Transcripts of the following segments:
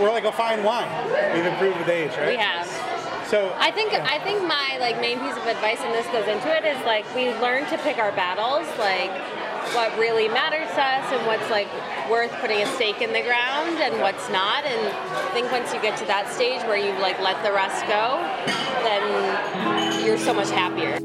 we're like a fine wine. We've improved with age, right? We have. So I think yeah. I think my like main piece of advice, and this goes into it, is like we learn to pick our battles, like what really matters to us and what's like worth putting a stake in the ground and what's not. And I think once you get to that stage where you like let the rest go, then you're so much happier.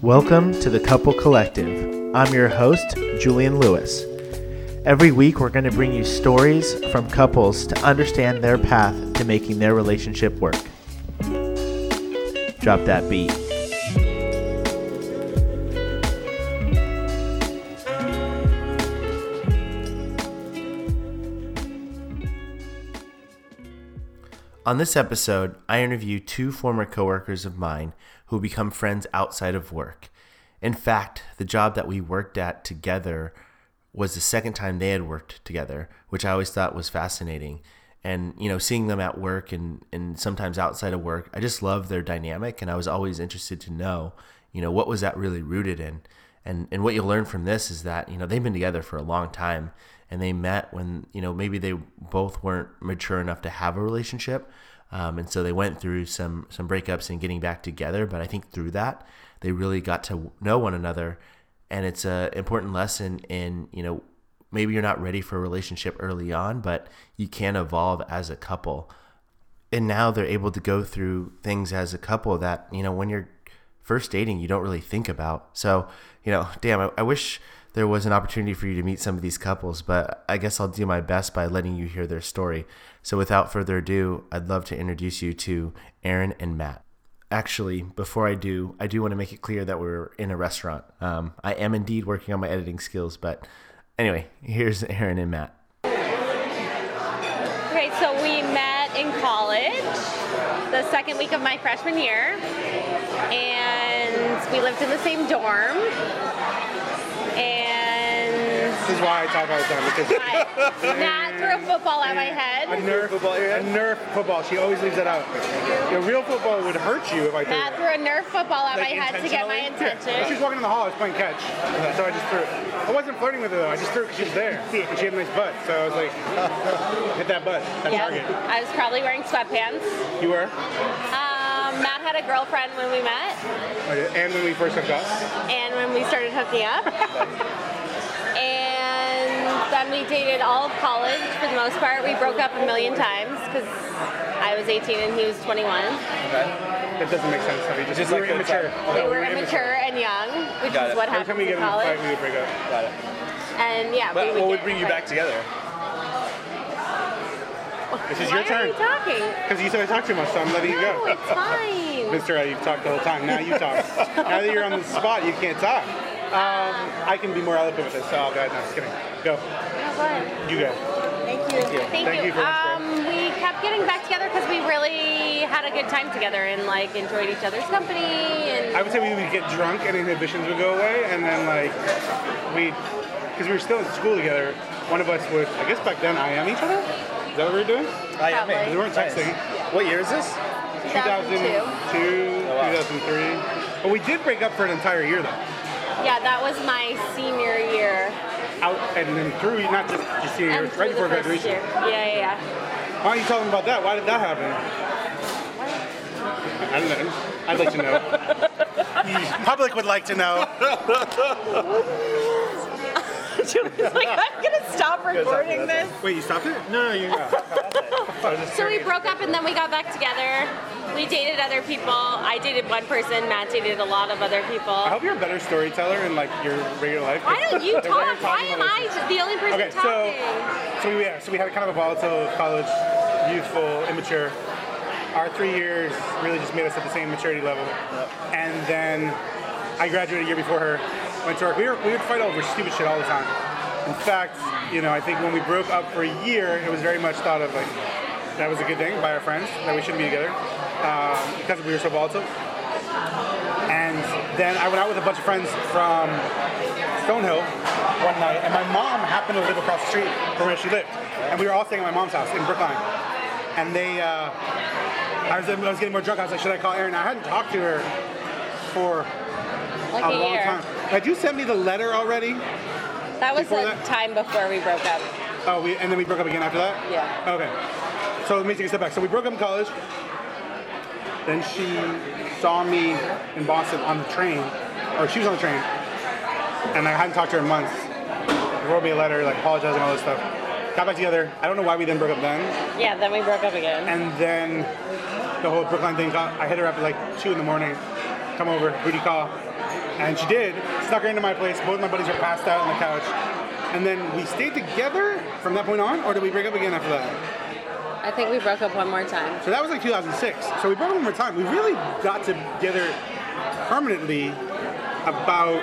Welcome to the Couple Collective. I'm your host, Julian Lewis. Every week, we're going to bring you stories from couples to understand their path to making their relationship work. Drop that beat. On this episode, I interview two former coworkers of mine who become friends outside of work. In fact, the job that we worked at together was the second time they had worked together, which I always thought was fascinating. And, you know, seeing them at work and, and sometimes outside of work, I just love their dynamic. And I was always interested to know, you know, what was that really rooted in? And, and what you'll learn from this is that, you know, they've been together for a long time and they met when, you know, maybe they both weren't mature enough to have a relationship. Um, and so they went through some, some breakups and getting back together. But I think through that, they really got to know one another. And it's a important lesson in you know maybe you're not ready for a relationship early on but you can evolve as a couple. And now they're able to go through things as a couple that you know when you're first dating you don't really think about. So you know damn I, I wish there was an opportunity for you to meet some of these couples but i guess i'll do my best by letting you hear their story. So without further ado i'd love to introduce you to aaron and matt actually, before I do, I do want to make it clear that we're in a restaurant. Um, I am indeed working on my editing skills, but anyway, here's Aaron and Matt. Okay, so we met in college the second week of my freshman year, and we lived in the same dorm. And this is why I talk all the time because I, Matt threw a football at my head. a Nerf football, a Nerf football. She always leaves that out. A real football would hurt you if I threw Matt it. threw a Nerf football at Like my head to get my Yeah. She was attention. walking in the hall. I was playing catch, so I just threw it. I wasn't flirting with her though. I just threw it because she was there, and she had a nice butt. So I was like, hit that butt, that Yeah, target. I was probably wearing sweatpants. You were, Um, Matt had a girlfriend when we met, and when we first hooked up. and when we started hooking up. and we dated all of college for the most part. We broke up a million times because I was 18 and he was 21. Okay. That doesn't make sense. I mean, just, Just we like were immature. time. We No, were immature and young, which Got is it. what Every time we happens get in in a fight, college. we would break up. Got it. And yeah, But we would what would bring you in back together? This is Why your turn. Why are you talking? Because you said I talk too much, so I'm letting you No, go. it's fine. Mr. Uh, you've talked the whole time. Now you talk. now that you're on the spot, you can't talk. Um, I can be more eloquent with this, so I'll go ahead. No, just kidding. Go. You go. Thank you. Thank, you. Thank you for this, um, we kept getting back together because we really had a good time together and like enjoyed each other's company and I would say we would get drunk and inhibitions would go away, and then like we, because we were still in school together. One of us would, I guess back then, I am each other. Is that what we were doing? I Probably. am. We weren't texting. What year is this? 2002. 2002, Oh, wow. 2003. But we did break up for an entire year though. Yeah, that was my senior year. Out and then through, not just your senior year, right through before graduation. year. Yeah, yeah, yeah. Why aren't you tell them about that? Why did that happen? I don't know. I'd like to know. The public would like to know. Julie's like, I'm gonna stop recording this. Wait, you stopped it? No, no, you. Got it. So we broke up and then we got back together. We dated other people. I dated one person. Matt dated a lot of other people. I hope you're a better storyteller in like your regular life. Why don't you talk? Why am I the only person Okay, so so we yeah, so we had kind of a volatile college, youthful, immature. Our three years really just made us at the same maturity level. And then I graduated a year before her. Went to work. We, were, we would fight over stupid shit all the time. In fact, you know, I think when we broke up for a year, it was very much thought of like that was a good thing by our friends that we shouldn't be together um, because we were so volatile. And then I went out with a bunch of friends from Stonehill one night, and my mom happened to live across the street from where she lived, and we were all staying at my mom's house in Brookline. And they, uh, I was, I was getting more drunk. I was like, should I call Erin? I hadn't talked to her for Like a a long year. time. Had you sent me the letter already? That was the that? time before we broke up. Oh, we, and then we broke up again after that? Yeah. Okay. So let me take a step back. So we broke up in college. Then she saw me in Boston on the train, or she was on the train, and I hadn't talked to her in months. She wrote me a letter, like apologizing, all this stuff. Got back together. I don't know why we then broke up then. Yeah, then we broke up again. And then the whole Brookline thing got, I hit her up at like 2 in the morning. Come over, booty call. And she did. Snuck her into my place. Both my buddies were passed out on the couch. And then we stayed together from that point on, or did we break up again after that? I think we broke up one more time. So that was like 2006. So we broke up one more time. We really got together permanently about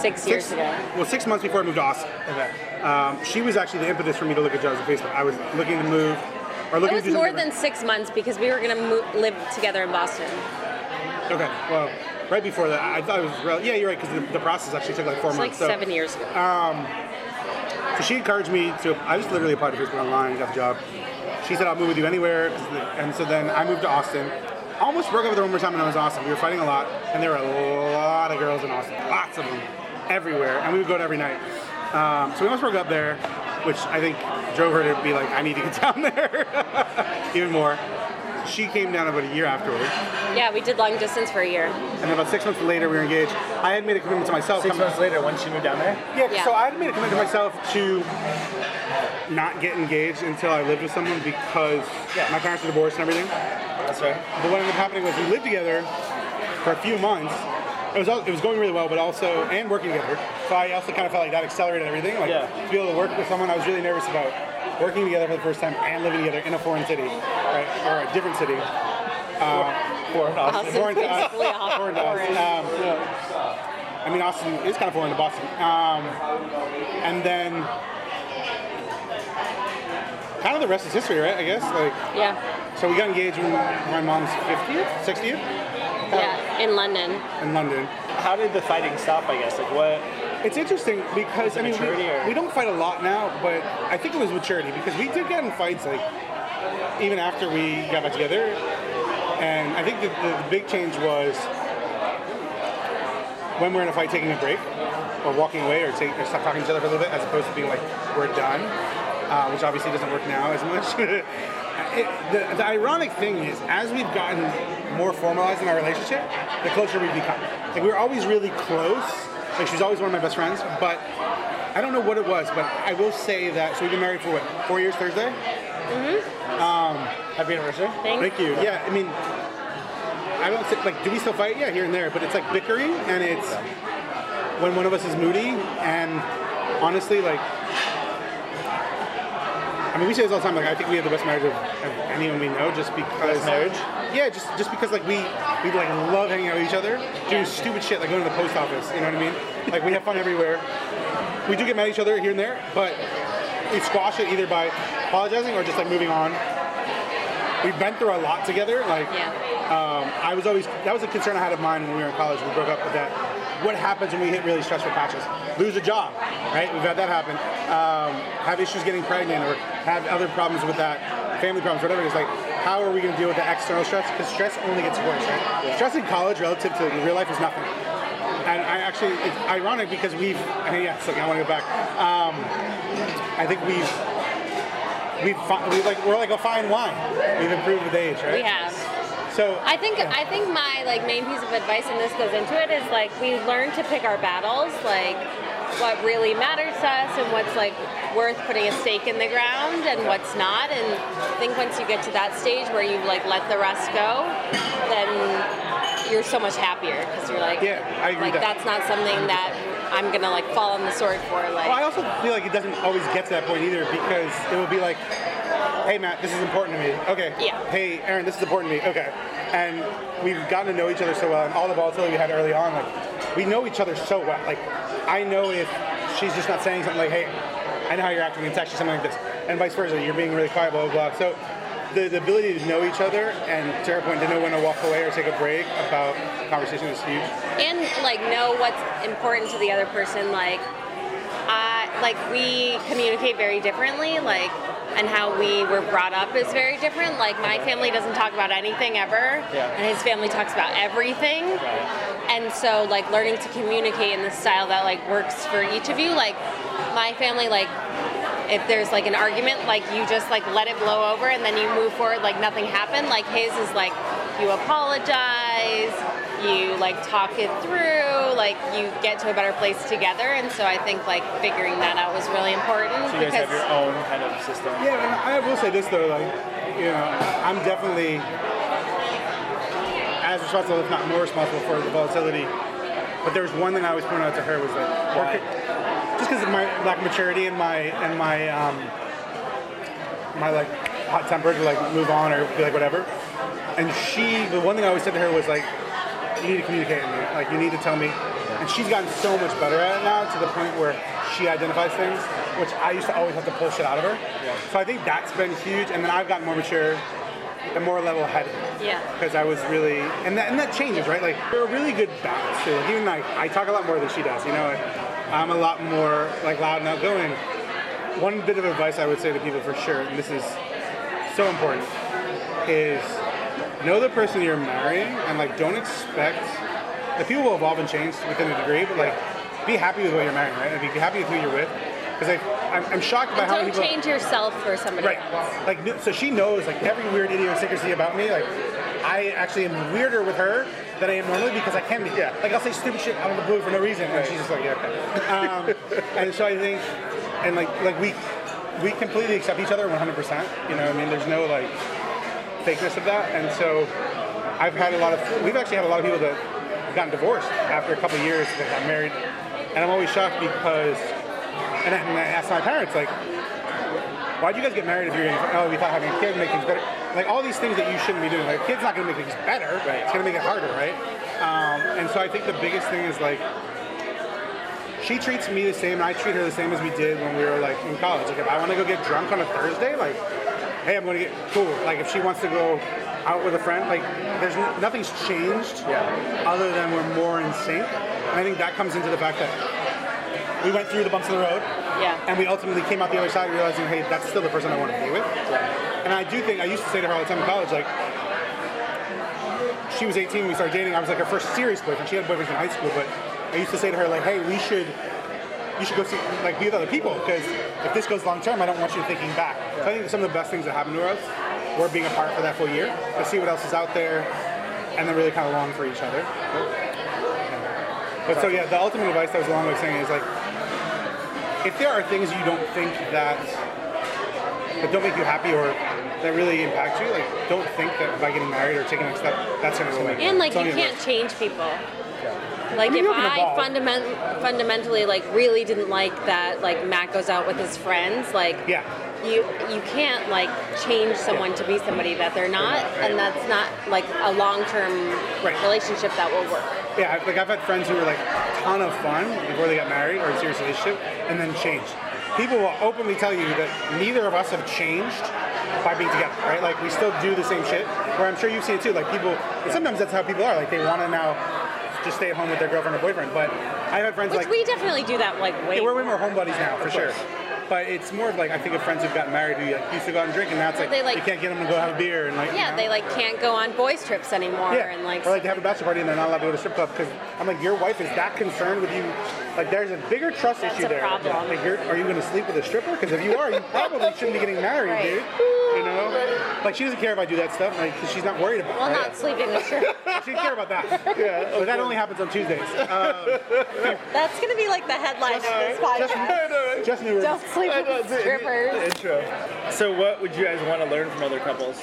Six years ago. well, six months before I moved to Austin. Okay. Um, she was actually the impetus for me to look at jobs on Facebook. I was looking to move, or It looking was to do more than six months because we were going to live together in Boston. Okay, well, right before that, I thought it was, rel- yeah, you're right, because the, the process actually took like four It's like months. So- seven years ago. Um, So she encouraged me to. I just literally applied to Facebook online, and got the job. She said I'll move with you anywhere, and so then I moved to Austin. Almost broke up with her one more time when I was in Austin. We were fighting a lot, and there were a lot of girls in Austin, lots of them, everywhere, and we would go out every night. Um, so we almost broke up there, which I think drove her to be like, I need to get down there even more. She came down about a year afterwards, yeah, we did long distance for a year. and about six months later, we were engaged. I had made a commitment to myself. Six months later, when she moved down there? yeah, Yeah. so I had made a commitment to myself to not get engaged until I lived with someone because Yeah. my parents were divorced and everything. That's right. But what ended up happening was we lived together for a few months. It was al- it was going really well, but also and working together. So I also kind of felt like that accelerated everything. Like Yeah. to be able to work with someone, I was really nervous about working together for the first time and living together in a foreign city, right, or a different city. Foreign Austin. Austin's Foreign to us. Foreign to us. foreign. Um, I mean, Austin is kind of foreign to Boston. Um, and then, kind of the rest is history, right? I guess. Like, Yeah, so we got engaged when my mom's 50th, 60th yeah, in London. in London. How did the fighting stop, I guess? Like, what? It's interesting because I mean, we, we don't fight a lot now, but I think it was maturity because we did get in fights like even after we got back together. And I think that the, the big change was when we're in a fight, taking a break or walking away or, take, or stop talking to each other for a little bit, as opposed to being like we're done, uh, which obviously doesn't work now as much. it, the, the ironic thing is, as we've gotten more formalized in our relationship, the closer we've become. Like we were always really close. Like she was always one of my best friends, but I don't know what it was, but I will say that. So we've been married for what? Four years Thursday. Mhm. Happy anniversary? Thanks. Thank you. Yeah, I mean, I don't say, like, do we still fight? Yeah, here and there, but it's like bickering, and it's when one of us is moody, and honestly, like, I mean, we say this all the time. Like, I think we have the best marriage of, of anyone we know, just because Best marriage? Yeah, just just because like we we like love hanging out with each other, doing stupid shit like going to the post office. You know what I mean? Like we have fun everywhere. We do get mad at each other here and there, but we squash it either by apologizing or just like moving on. We've been through a lot together. Like Yeah. um, I was always that was a concern I had of mine when we were in college. We broke up with that. What happens when we hit really stressful patches? Lose a job, right? We've had that happen. Um, have issues getting pregnant or have other problems with that, family problems, whatever it is. Like, how are we going to deal with the external stress? Because stress only gets worse, right? Stress in college relative to real life is nothing. And I actually, it's ironic because we've, and yeah, so I want to go back. Um, I think we've, we've, fi- we like, we're like a fine wine. We've improved with age, right? We have. So I think I think my like main piece of advice, and this goes into it, is like we learn to pick our battles, like what really matters to us and what's like worth putting a stake in the ground and what's not. And I think once you get to that stage where you like let the rest go, then you're so much happier because you're like, Yeah, I agree like that. that's not something that I'm gonna like fall on the sword for. Like, Well, I also feel like it doesn't always get to that point either because it will be like, hey, Matt, this is important to me. Okay. Yeah. Hey, Aaron, this is important to me. Okay. And we've gotten to know each other so well, and all the volatility we had early on, like, we know each other so well. Like, I know if she's just not saying something like, hey, I know how you're acting in text or something like this, and vice versa. You're being really quiet, blah, blah, blah. So, the, the ability to know each other and to her point, to know when to walk away or take a break about conversation is huge. and like know what's important to the other person like I like we communicate very differently like and how we were brought up is very different like my family doesn't talk about anything ever Yeah. and his family talks about everything and so like learning to communicate in the style that like works for each of you. Like my family, like if there's like an argument, like you just like let it blow over and then you move forward like nothing happened. Like his is like you apologize, you like talk it through, like you get to a better place together. And so I think like figuring that out was really important So you guys have your own kind of system. Yeah, and I will say this though, like, you know, I'm definitely as responsible, if not more responsible, for the volatility. But there was one thing I always pointed out to her was like, Why? just because of my lack of maturity and my and my um, my like hot temper to like move on or be like whatever. And she, the one thing I always said to her was like, you need to communicate with me. Like you need to tell me. And she's gotten so much better at it now to the point where she identifies things, which I used to always have to pull shit out of her. So I think that's been huge. And then I've gotten more mature and more level-headed yeah. because I was really, and that, and that changes, right? Like, we're a really good balance too. Like, even like, I talk a lot more than she does, you know? Like, I'm a lot more, like, loud and outgoing. One bit of advice I would say to people for sure, and this is so important, is know the person you're marrying and, like, don't expect, the people will evolve and change within a degree, but, like, be happy with what you're marrying, right? Like, be happy with who you're with. Because, I'm, I'm shocked by And how many don't people... change yourself for somebody Right. else. Like, so she knows like every weird idiosyncrasy about me. Like, I actually am weirder with her than I am normally because I can be. Yeah. Like, I'll say stupid shit out of the blue for no reason, and she's just like, yeah, okay. Um, and so I think, and like, like we, we completely accept each other 100. percent You know, I mean, there's no like fakeness of that, and so I've had a lot of, we've actually had a lot of people that have gotten divorced after a couple of years that got married, and I'm always shocked because, and I, and I asked my parents like. Why'd you guys get married if you're going oh, we thought having a kid would make things better. Like all these things that you shouldn't be doing. Like a kid's not going to make things better. Right. It's going to make it harder, right? Um, and so I think the biggest thing is like, she treats me the same and I treat her the same as we did when we were like in college. Like if I want to go get drunk on a Thursday, like, hey, I'm going to get cool. Like if she wants to go out with a friend, like there's n- nothing's changed Yeah. other than we're more in sync. And I think that comes into the fact that we went through the bumps of the road. Yeah. And we ultimately came out the other side realizing, hey, that's still the person I want to be with. And I do think, I used to say to her all the time in college, like, she was 18 when we started dating. I was like her first serious boyfriend. She had boyfriends in high school, but I used to say to her, like, hey, we should, you should go see, like, be with other people because if this goes long term, I don't want you thinking back. So I think some of the best things that happened to us were being apart for that full year, to see what else is out there, and then really kind of long for each other. But so yeah, the ultimate advice that was a long way of saying is like, if there are things you don't think that that don't make you happy or that really impact you, like don't think that by getting married or taking a step, that's gonna make And like you can't change people. Like I mean, if I fundament, fundamentally like really didn't like that like Matt goes out with his friends, like Yeah. you you can't like change someone to be somebody that they're not, and that's not like a long term Right. relationship that will work. Yeah, like I've had friends who were like a ton of fun before they got married or in a serious relationship, and then changed. People will openly tell you that neither of us have changed by being together, right? Like we still do the same shit. Where I'm sure you've seen it too. Like people, sometimes that's how people are. Like they want to now just stay at home with their girlfriend or boyfriend. But I've had friends Which like we definitely do that like way. yeah, we're way more homebodies now for sure. But it's more of like I think of friends who've gotten married who like, used to go out and drink, and now it's like, They, like- you can't get them to go have a beer and like you yeah, know? they like can't go on boys trips anymore, Yeah, and like or like they have a bachelor party and they're not allowed to go to strip club because I'm like, your wife is that concerned with you. Like, there's a bigger trust That's issue a there. problem. Like, you're, are you going to sleep with a stripper? Because if you are, you probably shouldn't be getting married, Right. dude. You know, like she doesn't care if I do that stuff, like she's not worried about. well, it. Well, not sleeping with strip. She doesn't care about that. yeah, but that only happens on Tuesdays. Uh, That's gonna be like the headline of this podcast. just new. Don't sleep with strippers. the intro. So, what would you guys want to learn from other couples?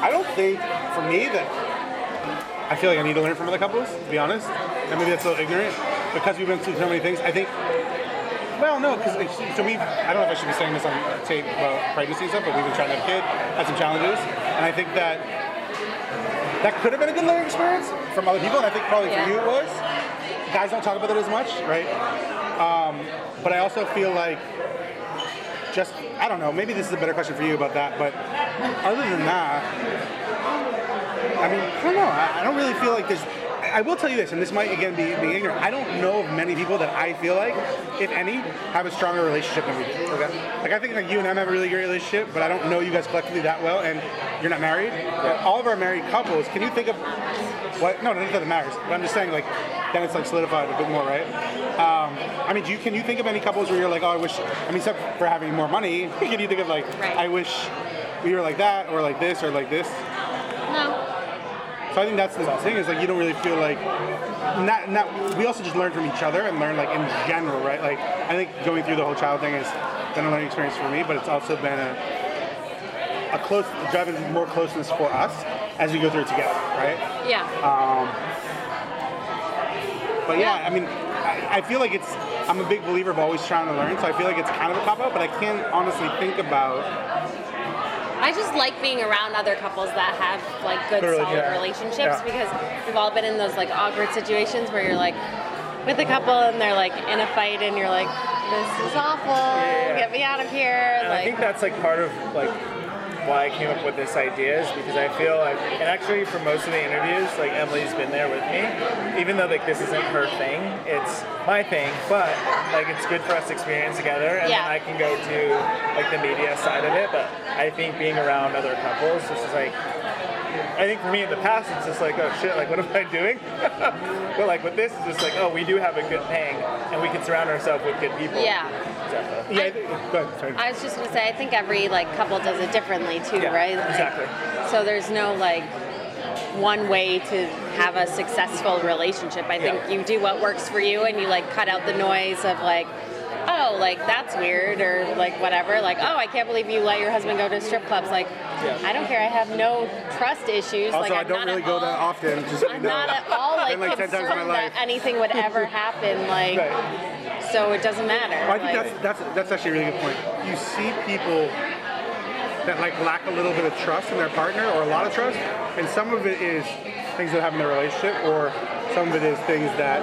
I don't think, for me, that I feel like I need to learn from other couples, to be honest. And maybe that's a little ignorant because we've been through so many things. I think, well, no, because so we I don't know if I should be saying this on tape about pregnancy and stuff, but we've been trying to have a kid, had some challenges, and I think that that could have been a good learning experience from other people, and I think probably Yeah. for you it was. Guys don't talk about it as much, right? Um, but I also feel like just I don't know. Maybe this is a better question for you about that. But other than that, I mean, I don't know. I, I don't really feel like there's I will tell you this, and this might again be being ignorant. I don't know of many people that I feel like, if any, have a stronger relationship than we do. Okay. Like I think like you and I have a really great relationship, but I don't know you guys collectively that well, and you're not married. But all of our married couples, can you think of what? No, none of that matters. But I'm just saying, like, then it's like solidified a bit more, right? Um, I mean, do you can you think of any couples where you're like, oh, I wish. I mean, except for having more money, can you think of like, Right. I wish we were like that, or like this, or like this? No. So I think that's the thing is like you don't really feel like not not we also just learn from each other and learn like in general, right? Like I think going through the whole child thing has been a learning experience for me, but it's also been a a close driving more closeness for us as we go through it together, right? Yeah. Um, but yeah, I mean, I, I feel like it's. I'm a big believer of always trying to learn, so I feel like it's kind of a cop out. But I can't honestly think about. I just like being around other couples that have like good, solid yeah. relationships Yeah. because we've all been in those like awkward situations where you're like with a couple and they're like in a fight and you're like, this is awful, yeah. get me out of here. And I think that's like part of like why I came up with this idea is because I feel like, and actually for most of the interviews, like Emily's been there with me, even though like this isn't her thing, it's my thing. But like it's good for us to experience together, and Yeah. then I can go to like the media side of it. But I think being around other couples, this is like. I think for me in the past, it's just like, oh shit, like what am I doing? but like with this, it's just like, oh, we do have a good thing, and we can surround ourselves with good people. yeah. Exactly. Yeah, I think, go ahead. I was just gonna say, I think every like couple does it differently too, Yeah, right? Like, exactly. So there's no like one way to have a successful relationship. I think Yeah. you do what works for you, and you like cut out the noise of like, oh, like that's weird, or like whatever. Like, oh, I can't believe you let your husband go to strip clubs. Like, Yeah. I don't care. I have no trust issues. Also, like, I I'm don't not really at go that often. Just I'm know. not at all like, Been, like, 10 times in my concerned life. that anything would ever happen. Like, Right. so it doesn't matter. Well, I think Like- that's that's that's actually a really good point. You see people that like lack a little bit of trust in their partner or a lot of trust, and some of it is things that happen in their relationship, or some of it is things that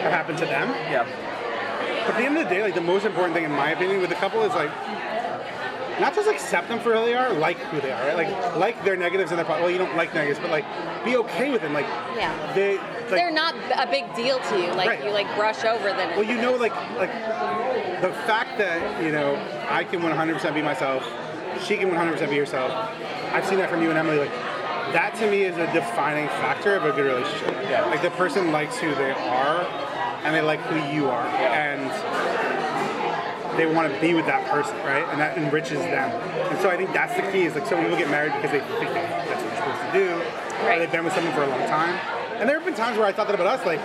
have happened to them. Yeah. But at the end of the day, like the most important thing in my opinion with the couple is like not just accept them for who they are, like who they are, right? Like like their negatives and their po- well, you don't like negatives, but like be okay with them. Like Yeah. they like, they're not a big deal to you. Like Right. you like brush over them. Well, you know, like like the fact that you know I can 100% be myself, she can 100% be herself. I've seen that from you and Emily. Like that to me is a defining factor of a good relationship. Yeah. Like the person likes who they are, and they like who you are, and they want to be with that person, right? And that enriches them. And so I think that's the key. Is like some people get married because they think that's what they're supposed to do, or Right. they've been with someone for a long time. And there have been times where I thought that about us, like,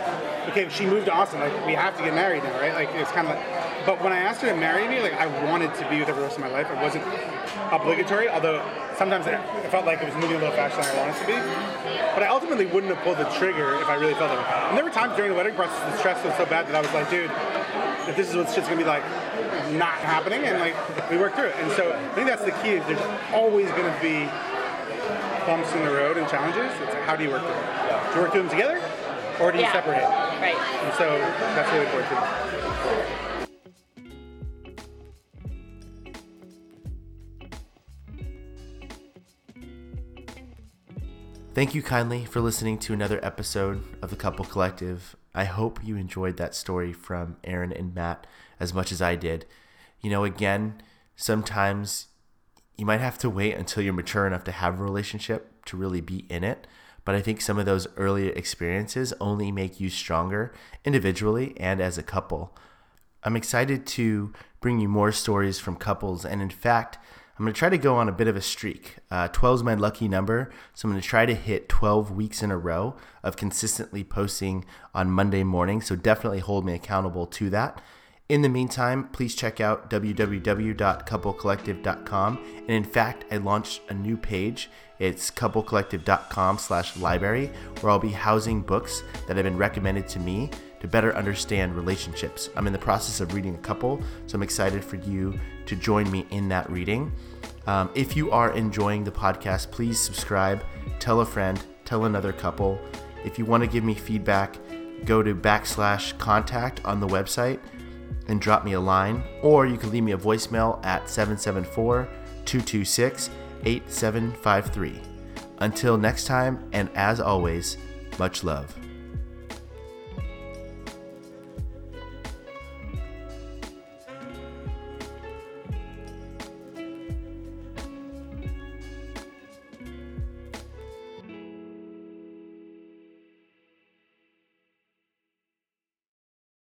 okay, she moved to Austin, like we have to get married now, right? Like it's kind of like. But when I asked her to marry me, like I wanted to be with her for the rest of my life. It wasn't obligatory, although sometimes it it felt like it was moving a little faster than I wanted to be. But I ultimately wouldn't have pulled the trigger if I really felt it. And there were times during the wedding process, the stress was so bad that I was like, dude, if this is what shit's gonna be like, not happening, and like we worked through it. And so I think that's the key. Is there's always gonna be bumps in the road and challenges. It's like, how do you work through them? Do you work through them together, or do you yeah. separate? Right. And so that's really important Thank you kindly for listening to another episode of the Couple Collective. I hope you enjoyed that story from Aaron and Matt as much as I did. You know, again, sometimes you might have to wait until you're mature enough to have a relationship to really be in it. But I think some of those earlier experiences only make you stronger individually and as a couple. I'm excited to bring you more stories from couples. And in fact, I'm going to try to go on a bit of a streak. Uh, 12 is my lucky number. So I'm going to try to hit 12 weeks in a row of consistently posting on Monday morning. So definitely hold me accountable to that. In the meantime, please check out www.couplecollective.com. And in fact, I launched a new page. It's couplecollective.com slash library, where I'll be housing books that have been recommended to me to better understand relationships. I'm in the process of reading a couple, so I'm excited for you to join me in that reading. Um, if you are enjoying the podcast, please subscribe, tell a friend, tell another couple. If you want to give me feedback, go to backslash contact on the website and drop me a line, or you can leave me a voicemail at 774 226 8753. Until next time, and as always, much love.